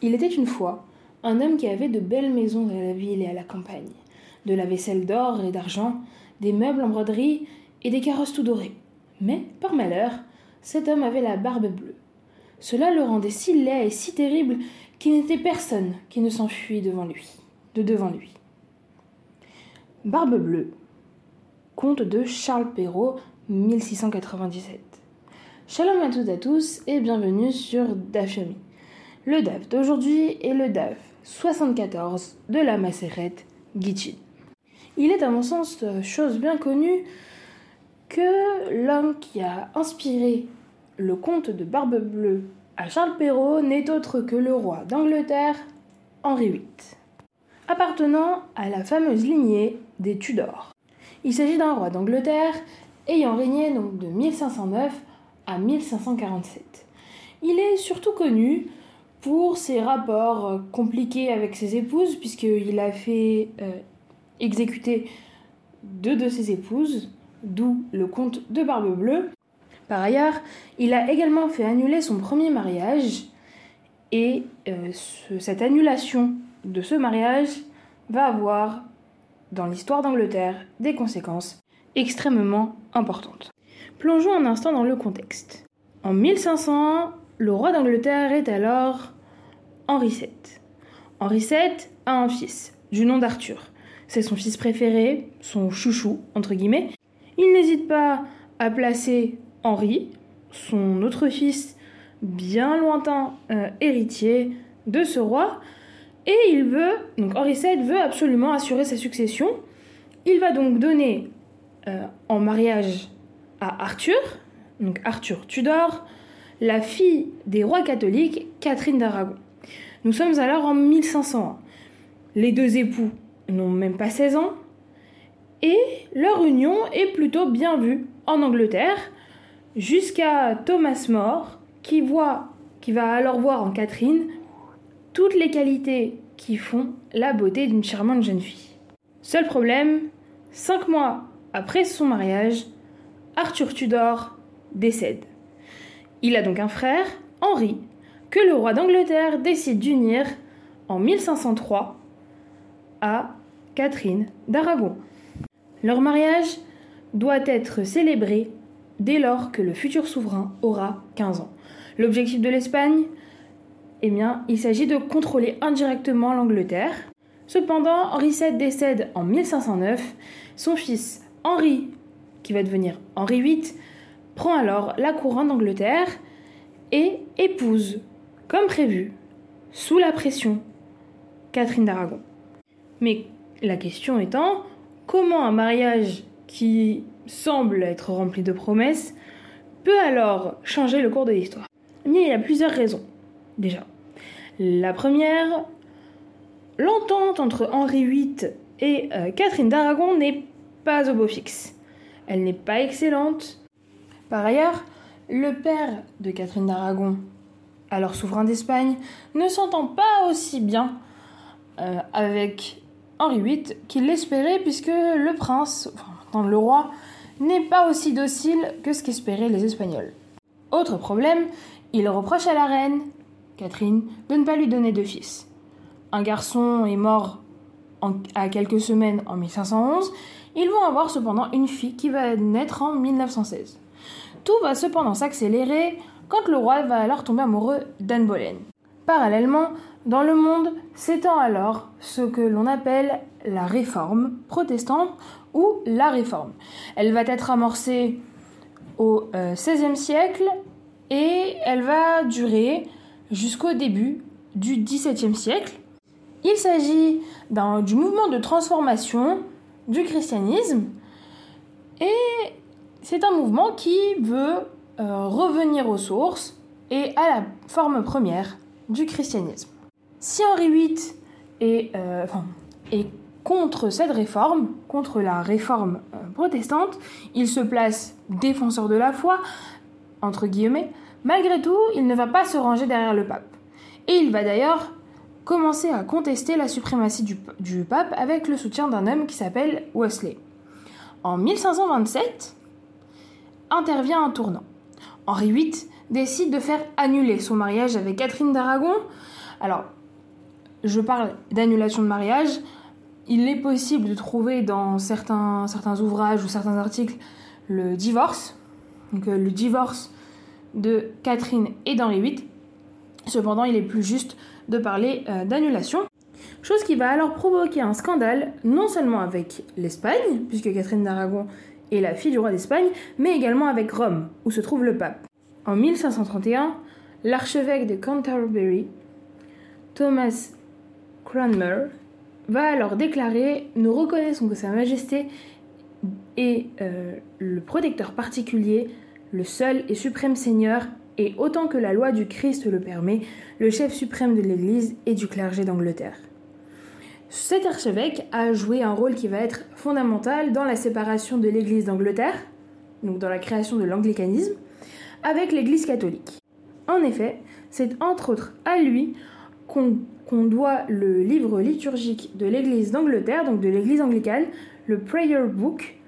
Il était une fois un homme qui avait de belles maisons à la ville et à la campagne, de la vaisselle d'or et d'argent, des meubles en broderie et des carrosses tout dorés. Mais, par malheur, cet homme avait la barbe bleue. Cela le rendait si laid et si terrible qu'il n'était personne qui ne s'enfuit devant lui, de devant lui. Barbe bleue. Conte de Charles Perrault, 1697. Shalom à toutes et à tous et bienvenue sur Dafyomi. Le DAF d'aujourd'hui est le DAF 74 de la Macérette Gitchin. Il est à mon sens chose bien connue que l'homme qui a inspiré le conte de Barbe Bleue à Charles Perrault n'est autre que le roi d'Angleterre, Henri VIII, appartenant à la fameuse lignée des Tudors. Il s'agit d'un roi d'Angleterre ayant régné de 1509 à 1547. Il est surtout connu pour ses rapports euh, compliqués avec ses épouses, puisqu'il a fait euh, exécuter deux de ses épouses, d'où le comte de Barbe Bleue. Par ailleurs, il a également fait annuler son premier mariage, et euh, cette annulation de ce mariage va avoir, dans l'histoire d'Angleterre, des conséquences extrêmement importantes. Plongeons un instant dans le contexte. En 1500, le roi d'Angleterre est alors Henri VII. Henri VII a un fils, du nom d'Arthur. C'est son fils préféré, son chouchou, entre guillemets. Il n'hésite pas à placer Henri, son autre fils, bien lointain euh, héritier de ce roi, et il veut, donc Henri VII veut absolument assurer sa succession. Il va donc donner euh, en mariage à Arthur, donc Arthur Tudor, la fille des rois catholiques, Catherine d'Aragon. Nous sommes alors en 1501. Les deux époux n'ont même pas 16 ans et leur union est plutôt bien vue en Angleterre jusqu'à Thomas More qui voit qui va alors voir en Catherine toutes les qualités qui font la beauté d'une charmante jeune fille. Seul problème, cinq mois après son mariage, Arthur Tudor décède. Il a donc un frère, Henri, que le roi d'Angleterre décide d'unir en 1503 à Catherine d'Aragon. Leur mariage doit être célébré dès lors que le futur souverain aura 15 ans. L'objectif de l'Espagne Eh bien, il s'agit de contrôler indirectement l'Angleterre. Cependant, Henri VII décède en 1509. Son fils Henri, qui va devenir Henri VIII, prend alors la couronne d'Angleterre et épouse, comme prévu, sous la pression, Catherine d'Aragon. Mais la question étant, comment un mariage qui semble être rempli de promesses peut alors changer le cours de l'histoire? Il y a plusieurs raisons. Déjà, la première, l'entente entre Henri VIII et euh, Catherine d'Aragon n'est pas au beau fixe. Elle n'est pas excellente, par ailleurs, le père de Catherine d'Aragon, alors souverain d'Espagne, ne s'entend pas aussi bien euh, avec Henri VIII qu'il l'espérait puisque le prince, enfin, le roi, n'est pas aussi docile que ce qu'espéraient les Espagnols. Autre problème, il reproche à la reine, Catherine, de ne pas lui donner de fils. Un garçon est mort à quelques semaines en 1511, ils vont avoir cependant une fille qui va naître en 1916. Tout va cependant s'accélérer quand le roi va alors tomber amoureux d'Anne Boleyn. Parallèlement, dans le monde s'étend alors ce que l'on appelle la réforme protestante ou la réforme. Elle va être amorcée au XVIe euh, siècle et elle va durer jusqu'au début du XVIIe siècle. Il s'agit du mouvement de transformation du christianisme et c'est un mouvement qui veut euh, revenir aux sources et à la forme première du christianisme. Si Henri VIII est, euh, est contre cette réforme, contre la réforme euh, protestante, il se place défenseur de la foi, entre guillemets, malgré tout, il ne va pas se ranger derrière le pape. Et il va d'ailleurs commencer à contester la suprématie du pape avec le soutien d'un homme qui s'appelle Wesley. En 1527, intervient un tournant. Henri VIII décide de faire annuler son mariage avec Catherine d'Aragon Alors, je parle d'annulation de mariage. Il est possible de trouver dans certains, certains ouvrages ou certains articles le divorce, donc euh, le divorce de Catherine et d'Henri VIII. Cependant, il est plus juste de parler euh, d'annulation. Chose qui va alors provoquer un scandale, non seulement avec l'Espagne, puisque Catherine d'Aragon est la fille du roi d'Espagne, mais également avec Rome, où se trouve le pape. En 1531, l'archevêque de Canterbury, Thomas Cranmer, va alors déclarer Nous reconnaissons que Sa Majesté est euh, le protecteur particulier, le seul et suprême Seigneur, et autant que la loi du Christ le permet, le chef suprême de l'Église et du clergé d'Angleterre. Cet archevêque a joué un rôle qui va être fondamental dans la séparation de l'Église d'Angleterre, donc dans la création de l'anglicanisme, avec l'Église catholique. En effet, c'est entre autres à lui qu'on doit le livre liturgique de l'Église d'Angleterre, donc de l'Église anglicane, le Prayer Book,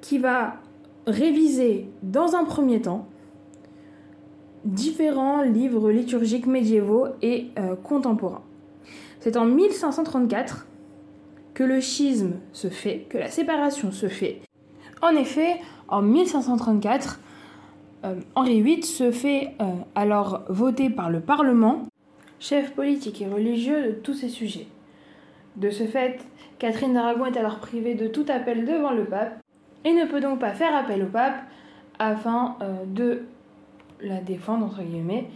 qui va réviser dans un premier temps différents livres liturgiques médiévaux et euh, contemporains. C'est en 1534 que le schisme se fait, que la séparation se fait. En effet, en 1534, euh, Henri VIII se fait euh, alors voter par le Parlement, chef politique et religieux de tous ces sujets. De ce fait, Catherine d'Aragon est alors privée de tout appel devant le pape et ne peut donc pas faire appel au pape afin euh, de la défendre, entre guillemets.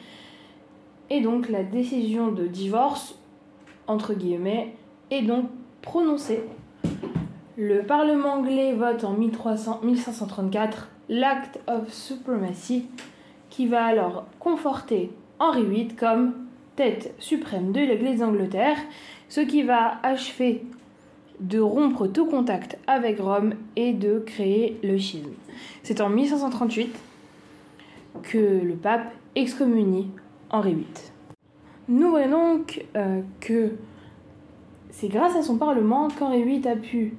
Et donc la décision de divorce entre guillemets, est donc prononcé. Le Parlement anglais vote en 1300, 1534 l'Act of Supremacy qui va alors conforter Henri VIII comme tête suprême de l'Église d'Angleterre, ce qui va achever de rompre tout contact avec Rome et de créer le schisme. C'est en 1538 que le pape excommunie Henri VIII. Nous voyons donc euh, que c'est grâce à son parlement qu'Henri VIII a pu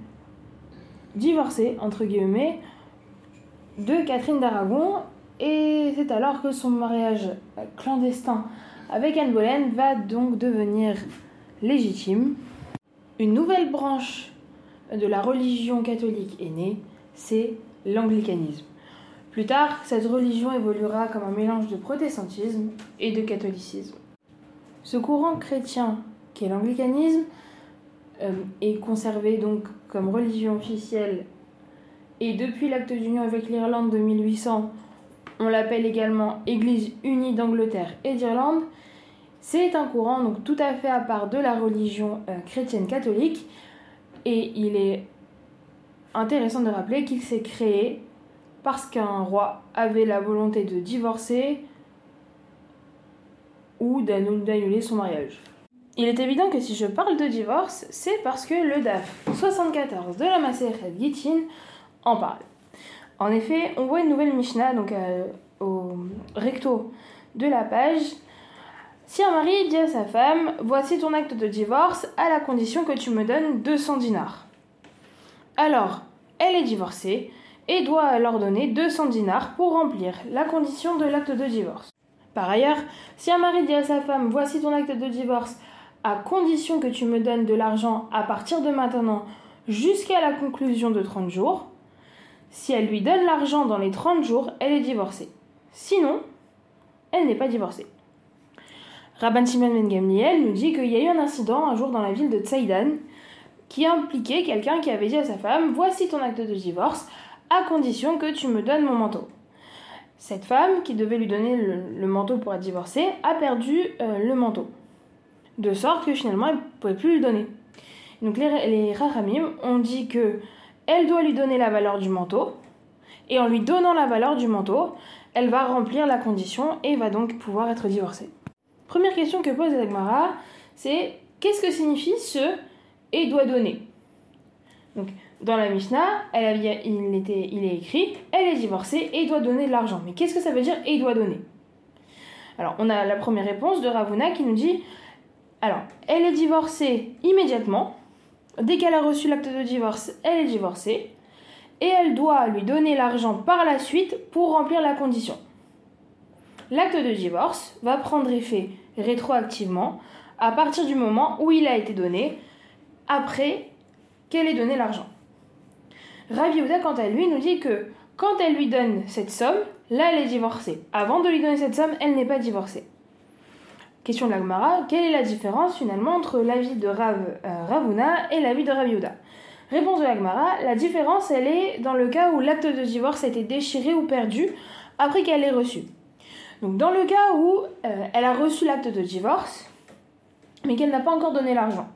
divorcer, entre guillemets, de Catherine d'Aragon, et c'est alors que son mariage clandestin avec Anne Boleyn va donc devenir légitime. Une nouvelle branche de la religion catholique est née, c'est l'anglicanisme. Plus tard, cette religion évoluera comme un mélange de protestantisme et de catholicisme. Ce courant chrétien qu'est l'anglicanisme euh, est conservé donc comme religion officielle et depuis l'acte d'union avec l'Irlande de 1800, on l'appelle également Église unie d'Angleterre et d'Irlande. C'est un courant donc tout à fait à part de la religion euh, chrétienne catholique et il est intéressant de rappeler qu'il s'est créé parce qu'un roi avait la volonté de divorcer ou d'annuler son mariage. Il est évident que si je parle de divorce, c'est parce que le DAF 74 de la Maseret Gittin en parle. En effet, on voit une nouvelle Mishnah donc euh, au recto de la page. Si un mari dit à sa femme Voici ton acte de divorce à la condition que tu me donnes 200 dinars. Alors, elle est divorcée et doit alors donner 200 dinars pour remplir la condition de l'acte de divorce. Par ailleurs, si un mari dit à sa femme Voici ton acte de divorce, à condition que tu me donnes de l'argent à partir de maintenant jusqu'à la conclusion de 30 jours, si elle lui donne l'argent dans les 30 jours, elle est divorcée. Sinon, elle n'est pas divorcée. Rabban Shimon Ben Gamliel nous dit qu'il y a eu un incident un jour dans la ville de Tsaïdan qui impliquait quelqu'un qui avait dit à sa femme Voici ton acte de divorce, à condition que tu me donnes mon manteau. Cette femme, qui devait lui donner le, manteau pour être divorcée, a perdu euh, le manteau. De sorte que finalement, elle ne pouvait plus lui donner. Donc les, les ont dit que elle doit lui donner la valeur du manteau, et en lui donnant la valeur du manteau, elle va remplir la condition et va donc pouvoir être divorcée. Première question que pose Agmara, c'est qu'est-ce que signifie ce et doit donner dans la Mishnah, il est écrit elle est divorcée et doit donner de l'argent. Mais qu'est-ce que ça veut dire et doit donner? Alors, on a la première réponse de Ravuna qui nous dit alors, elle est divorcée immédiatement. Dès qu'elle a reçu l'acte de divorce, elle est divorcée. Et elle doit lui donner l'argent par la suite pour remplir la condition. L'acte de divorce va prendre effet rétroactivement à partir du moment où il a été donné, après qu'elle ait donné l'argent. Rav Yehuda, quant à lui, nous dit que quand elle lui donne cette somme, là elle est divorcée. Avant de lui donner cette somme, elle n'est pas divorcée. Question de la Gemara, quelle est la différence finalement entre l'avis de Rav, euh, Ravuna et l'avis de Rav Yehuda? Réponse de la Gemara, la différence elle est dans le cas où l'acte de divorce a été déchiré ou perdu après qu'elle l'ait reçu. Donc dans le cas où euh, elle a reçu l'acte de divorce, mais qu'elle n'a pas encore donné l'argent.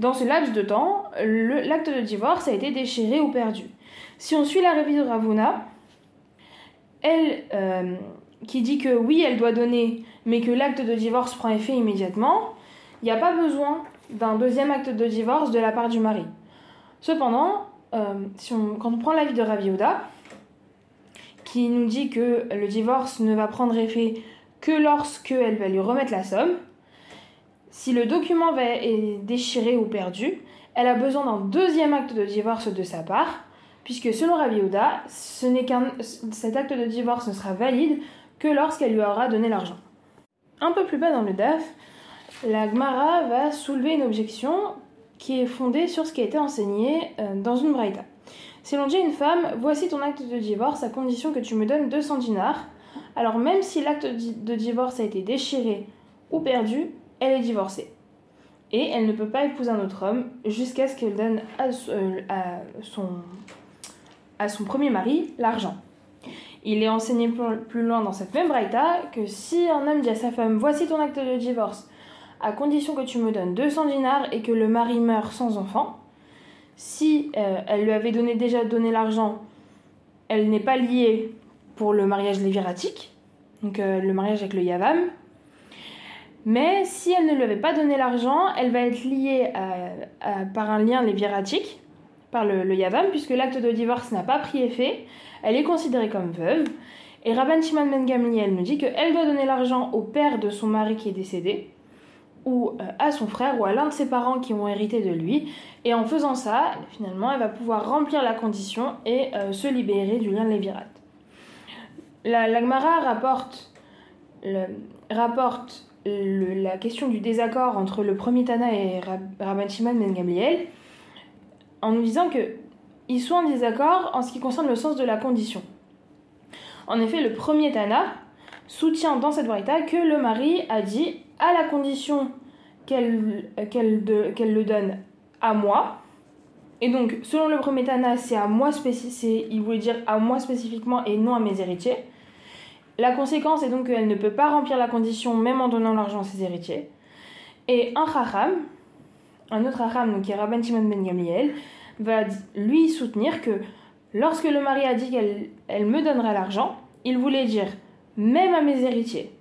Dans ce laps de temps, l'acte de divorce a été déchiré ou perdu. Si on suit la révision de Ravuna, elle euh, qui dit que oui, elle doit donner, mais que l'acte de divorce prend effet immédiatement, il n'y a pas besoin d'un deuxième acte de divorce de la part du mari. Cependant, euh, quand on prend l'avis de Rav qui nous dit que le divorce ne va prendre effet que lorsque elle va lui remettre la somme, si le document est déchiré ou perdu, elle a besoin d'un deuxième acte de divorce de sa part, puisque selon Rav ce n'est qu'un, cet acte de divorce ne sera valide que lorsqu'elle lui aura donné l'argent. Un peu plus bas dans le DAF, la Gemara va soulever une objection qui est fondée sur ce qui a été enseigné euh, dans une braïta. Si l'on dit à une femme, voici ton acte de divorce à condition que tu me donnes 200 dinars, alors même si l'acte de divorce a été déchiré ou perdu, elle est divorcée. Et elle ne peut pas épouser un autre homme jusqu'à ce qu'elle donne à, euh, son, à son premier mari l'argent. Il est enseigné plus loin dans cette même braïta que si un homme dit à sa femme Voici ton acte de divorce, à condition que tu me donnes 200 dinars et que le mari meurt sans enfant, si euh, elle lui avait déjà donné l'argent, elle n'est pas liée pour le mariage léviratique, donc euh, le mariage avec le Yavam, mais si elle ne lui avait pas donné l'argent, elle va être liée par un lien léviratique, par le, Yavam, puisque l'acte de divorce n'a pas pris effet. Elle est considérée comme veuve. Et Rabban Shimon Ben Gamliel nous dit qu'elle doit donner l'argent au père de son mari qui est décédé, ou euh, à son frère, ou à l'un de ses parents qui ont hérité de lui. Et en faisant ça, finalement, elle va pouvoir remplir la condition et euh, se libérer du lien lévirate. La, la rapporte, le, rapporte la question du désaccord entre le premier Tana et Rabban Shimon Ben Gamliel en nous disant que ils sont en désaccord en ce qui concerne le sens de la condition. En effet, le premier Tana soutient dans cette braïta que le mari a dit à la condition qu'elle le donne à moi. Et donc, selon le premier Tana, c'est à moi il voulait dire à moi spécifiquement et non à mes héritiers. La conséquence est donc qu'elle ne peut pas remplir la condition même en donnant l'argent à ses héritiers. Et un Chacham, un autre donc qui est Rabban Shimon Ben Gamliel, va lui soutenir que lorsque le mari a dit qu'elle elle me donnera l'argent, il voulait dire même à mes héritiers.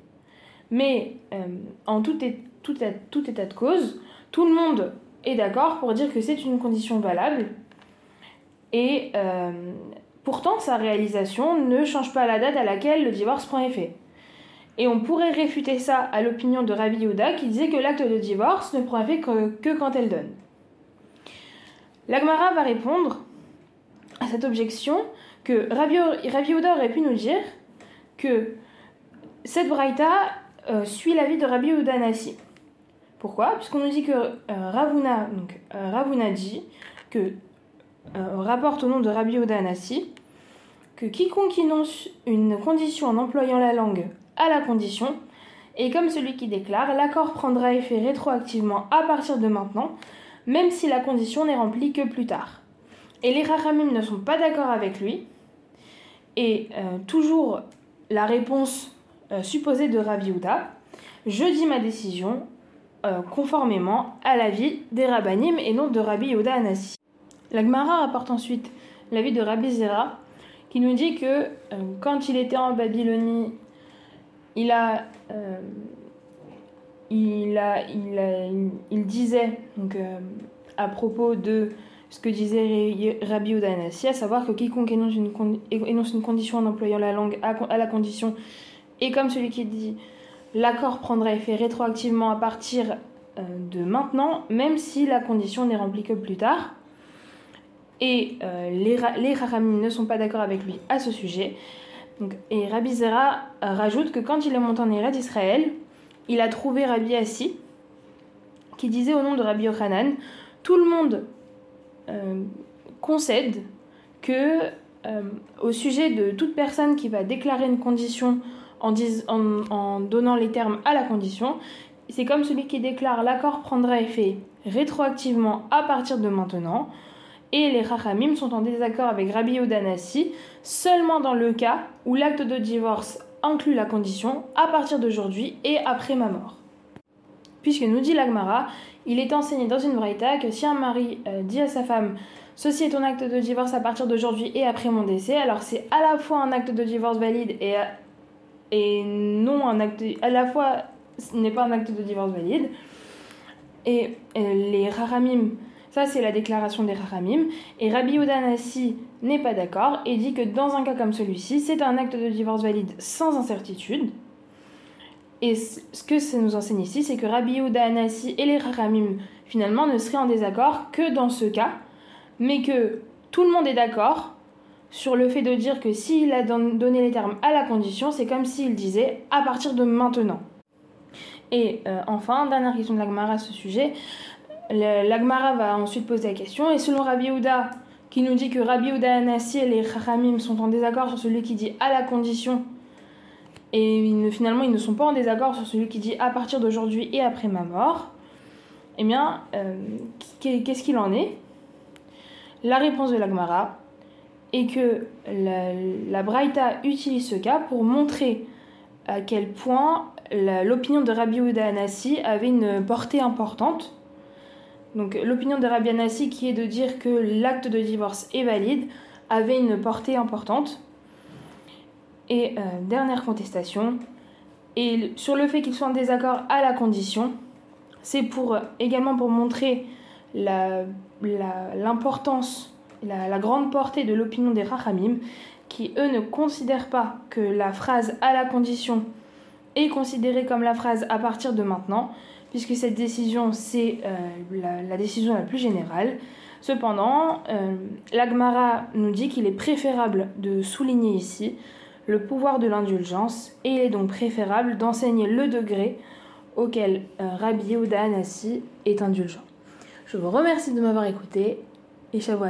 Mais euh, en tout, état de cause, tout le monde est d'accord pour dire que c'est une condition valable. Euh, Pourtant, sa réalisation ne change pas la date à laquelle le divorce prend effet. Et on pourrait réfuter ça à l'opinion de Rabbi Yehuda qui disait que l'acte de divorce ne prend effet que, quand elle donne. L'Agmara va répondre à cette objection que Rabbi, Yehuda aurait pu nous dire que cette braïta euh, suit l'avis de Rabbi Yehuda Nassi. Pourquoi? Puisqu'on nous dit que euh, Ravuna, donc, euh, Ravuna dit que rapporte au nom de Rabbi Yehuda Nassi que quiconque énonce une condition en employant la langue à la condition, et comme celui qui déclare, l'accord prendra effet rétroactivement à partir de maintenant, même si la condition n'est remplie que plus tard. Et les Rachamim ne sont pas d'accord avec lui, et euh, toujours la réponse euh, supposée de Rabbi Houda, je dis ma décision euh, conformément à l'avis des Rabbanim et non de Rabbi Yehuda Anassi. La Gemara rapporte ensuite l'avis de Rabbi Zera, qui nous dit que euh, quand il était en Babylonie, il a, euh, il, a, il, il, disait donc, euh, à propos de ce que disait Rabbi Udanassi, à savoir que quiconque énonce une, une condition en employant la langue à, à la condition, et comme celui qui dit l'accord prendra effet rétroactivement à partir de maintenant, même si la condition n'est remplie que plus tard. Et euh, les, les ne sont pas d'accord avec lui à ce sujet. Et Rabbi Zera rajoute que quand il est monté en Eretz d'Israël, il a trouvé Rabbi Assi, qui disait au nom de Rabbi Yochanan, tout le monde euh, concède que euh, au sujet de toute personne qui va déclarer une condition en, en donnant les termes à la condition, c'est comme celui qui déclare l'accord prendra effet rétroactivement à partir de maintenant. Et les Rachamim sont en désaccord avec Rabbi Yodanassi seulement dans le cas où l'acte de divorce inclut la condition à partir d'aujourd'hui et après ma mort. Puisque nous dit l'Agmara, il est enseigné dans une braïta que si un mari euh, dit à sa femme Ceci est ton acte de divorce à partir d'aujourd'hui et après mon décès, alors c'est à la fois un acte de divorce valide et, et non un acte. À la fois, ce n'est pas un acte de divorce valide. Et, les Rahamim, c'est la déclaration des Rahamim. Et Rabbi Udanasi n'est pas d'accord et dit que dans un cas comme celui-ci, c'est un acte de divorce valide sans incertitude. Et ce que ça nous enseigne ici, c'est que Rabbi Yehuda Anassi et les Rahamim, finalement, ne seraient en désaccord que dans ce cas, mais que tout le monde est d'accord sur le fait de dire que s'il a donné les termes à la condition, c'est comme s'il disait à partir de maintenant. Et euh, enfin, dernière question de l'Agmara à ce sujet, l'Agmara va ensuite poser la question, et selon Rabbi Yehuda, qui nous dit que Rabbi Yehuda Anassi et les Rahamim sont en désaccord sur celui qui dit à la condition, et finalement ils ne sont pas en désaccord sur celui qui dit à partir d'aujourd'hui et après ma mort, eh bien, euh, qu'est-ce qu'il en est? La réponse de l'Agmara est que la, Braïta utilise ce cas pour montrer à quel point l'opinion de Rabbi Yehuda Anassi avait une portée importante. Donc l'opinion de Rabbi Anassi qui est de dire que l'acte de divorce est valide avait une portée importante. Et euh, dernière contestation, et sur le fait qu'ils soient en désaccord à la condition, c'est pour également pour montrer l'importance, la, la, grande portée de l'opinion des Rachamim, qui eux ne considèrent pas que la phrase à la condition est considérée comme la phrase à partir de maintenant, puisque cette décision c'est euh, la, décision la plus générale. Cependant, euh, l'Agmara nous dit qu'il est préférable de souligner ici le pouvoir de l'indulgence, et il est donc préférable d'enseigner le degré auquel euh, Rabbi Yehuda Anassi est indulgent. Je vous remercie de m'avoir écouté et Shavuot